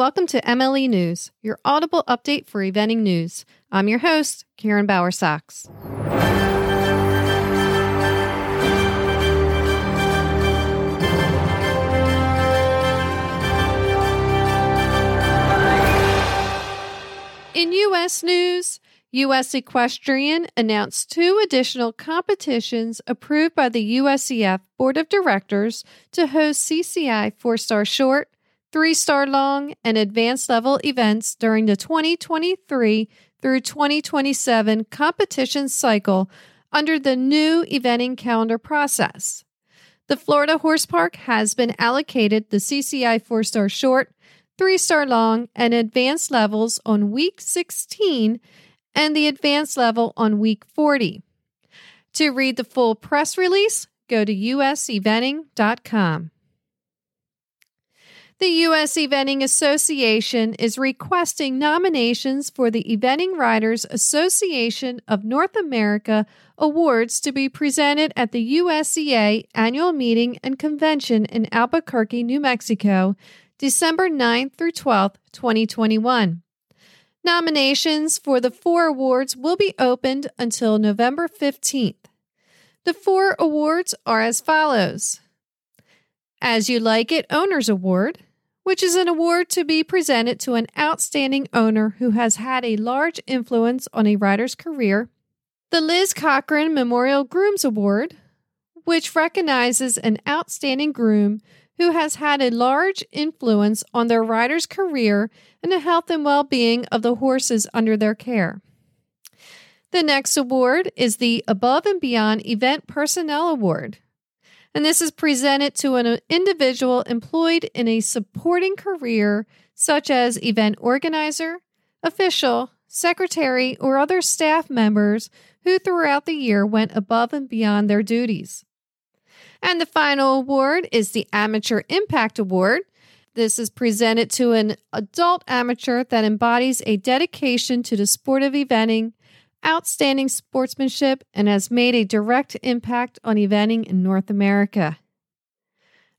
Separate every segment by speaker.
Speaker 1: Welcome to MLE News, your audible update for eventing news. I'm your host, Karen Bauer Sachs. In U.S. news, U.S. Equestrian announced two additional competitions approved by the USEF Board of Directors to host CCI four star short, three star long, and advanced level events during the 2023 through 2027 competition cycle under the new eventing calendar process. The Florida Horse Park has been allocated the CCI four star short, three star long, and advanced levels on week 16 and the advanced level on week 40. To read the full press release, go to useventing.com. The U.S. Eventing Association is requesting nominations for the Eventing Writers Association of North America awards to be presented at the USEA annual meeting and convention in Albuquerque, New Mexico, December 9th through 12th, 2021. Nominations for the four awards will be opened until November 15th. The four awards are as follows As You Like It Owners Award, which is an award to be presented to an outstanding owner who has had a large influence on a rider's career. The Liz Cochran Memorial Grooms Award, which recognizes an outstanding groom who has had a large influence on their rider's career and the health and well being of the horses under their care. The next award is the Above and Beyond Event Personnel Award. And this is presented to an individual employed in a supporting career, such as event organizer, official, secretary, or other staff members who throughout the year went above and beyond their duties. And the final award is the Amateur Impact Award. This is presented to an adult amateur that embodies a dedication to the sport of eventing, outstanding sportsmanship, and has made a direct impact on eventing in North America.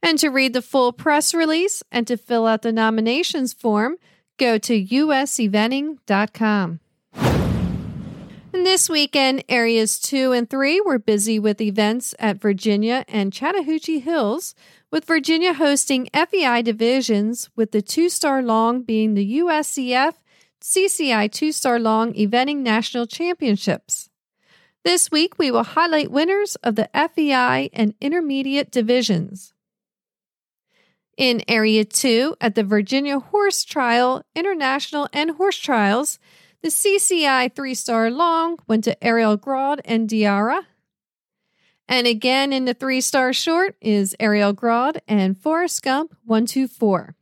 Speaker 1: And to read the full press release and to fill out the nominations form, go to useventing.com. And this weekend, areas two and three were busy with events at Virginia and Chattahoochee Hills, with Virginia hosting FEI divisions, with the two star long being the USEF CCI two star long eventing national championships. This week, we will highlight winners of the FEI and intermediate divisions. In Area 2 at the Virginia Horse Trial, International, and Horse Trials, the CCI three star long went to Ariel Grald and Diara. And again in the three star short is Ariel Grald and Forrest Gump 124.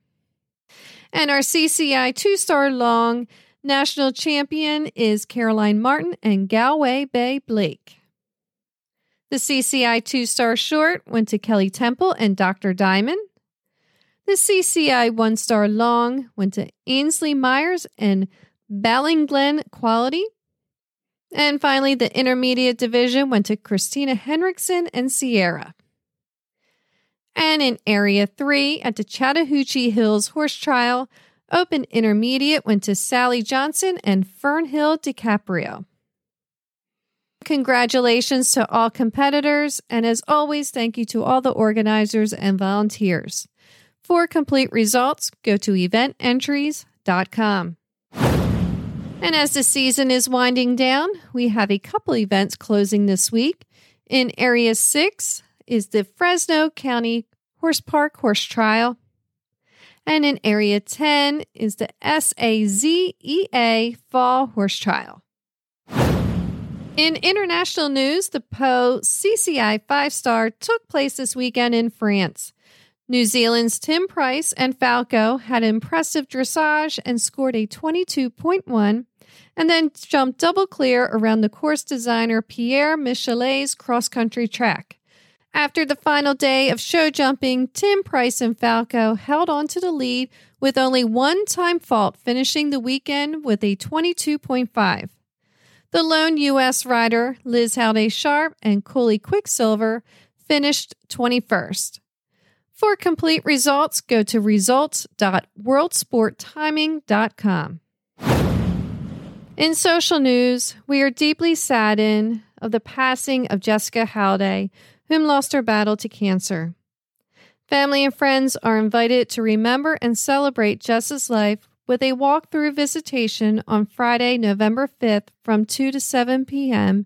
Speaker 1: And our CCI two star long national champion is Caroline Martin and Galway Bay Blake. The CCI two star short went to Kelly Temple and Dr. Diamond. The CCI one star long went to Ainsley Myers and Ballinglen Quality. And finally, the intermediate division went to Christina Henriksen and Sierra. And in Area 3 at the Chattahoochee Hills Horse Trial, Open Intermediate went to Sally Johnson and Fernhill DiCaprio. Congratulations to all competitors, and as always, thank you to all the organizers and volunteers. For complete results, go to evententries.com. And as the season is winding down, we have a couple events closing this week. In Area 6 is the Fresno County Horse Park Horse Trial. And in Area 10 is the SAZEA Fall Horse Trial. In international news, the Pau CCI 5 star took place this weekend in France. New Zealand's Tim Price and Falco had impressive dressage and scored a 22.1 and then jumped double clear around the course designer Pierre Michelet's cross country track. After the final day of show jumping, Tim Price and Falco held on to the lead with only one time fault, finishing the weekend with a 22.5. The lone U.S. rider, Liz Halliday-Sharp and Cooley Quicksilver, finished 21st. For complete results, go to results.worldsporttiming.com. In social news, we are deeply saddened of the passing of Jessica Halliday, whom lost her battle to cancer. Family and friends are invited to remember and celebrate Jess's life with a walk-through visitation on Friday, November 5th from 2 to 7 p.m.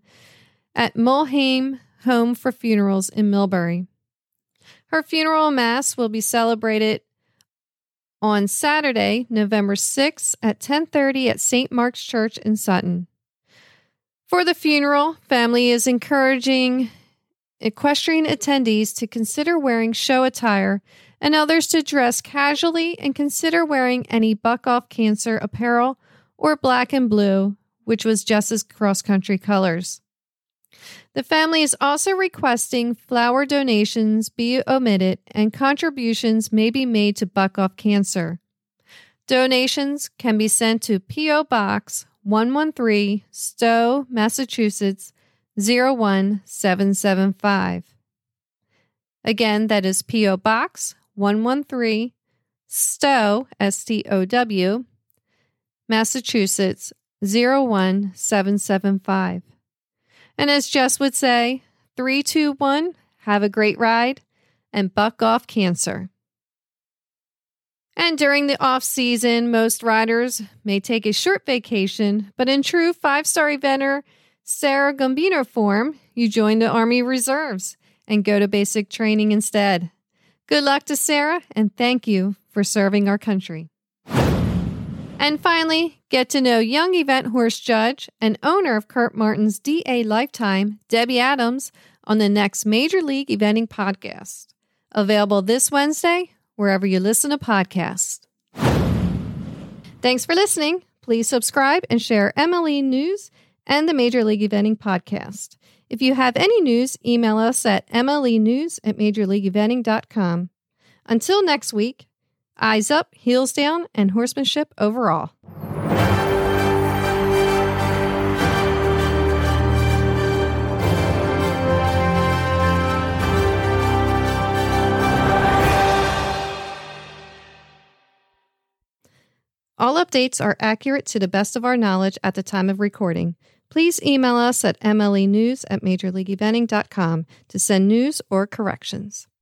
Speaker 1: at Mulheim Home for Funerals in Millbury. Her funeral mass will be celebrated on Saturday, November 6th at 10:30 at St. Mark's Church in Sutton. For the funeral, family is encouraging equestrian attendees to consider wearing show attire and others to dress casually and consider wearing any buck off cancer apparel or black and blue, which was Jess's cross country colors. The family is also requesting flower donations be omitted and contributions may be made to Buck Off Cancer. Donations can be sent to P.O. Box 113, Stow, Massachusetts 01775. Again, that is P.O. Box 113, Stow, S T O W, Massachusetts 01775. And as Jess would say, three, two, one, have a great ride and buck off cancer. And during the off season, most riders may take a short vacation, but in true five star eventer Sarah Gumbiner form, you join the Army Reserves and go to basic training instead. Good luck to Sarah, and thank you for serving our country. And finally, get to know young event horse judge and owner of Kurt Martin's DA Lifetime, Debbie Adams, on the next Major League Eventing podcast. Available this Wednesday, wherever you listen to podcasts. Thanks for listening. Please subscribe and share MLE News and the Major League Eventing podcast. If you have any news, email us at mlenews at majorleagueeventing.com. Until next week, eyes up, heels down, and horsemanship overall. All updates are accurate to the best of our knowledge at the time of recording. Please email us at mlenews at majorleagueeventing.com to send news or corrections.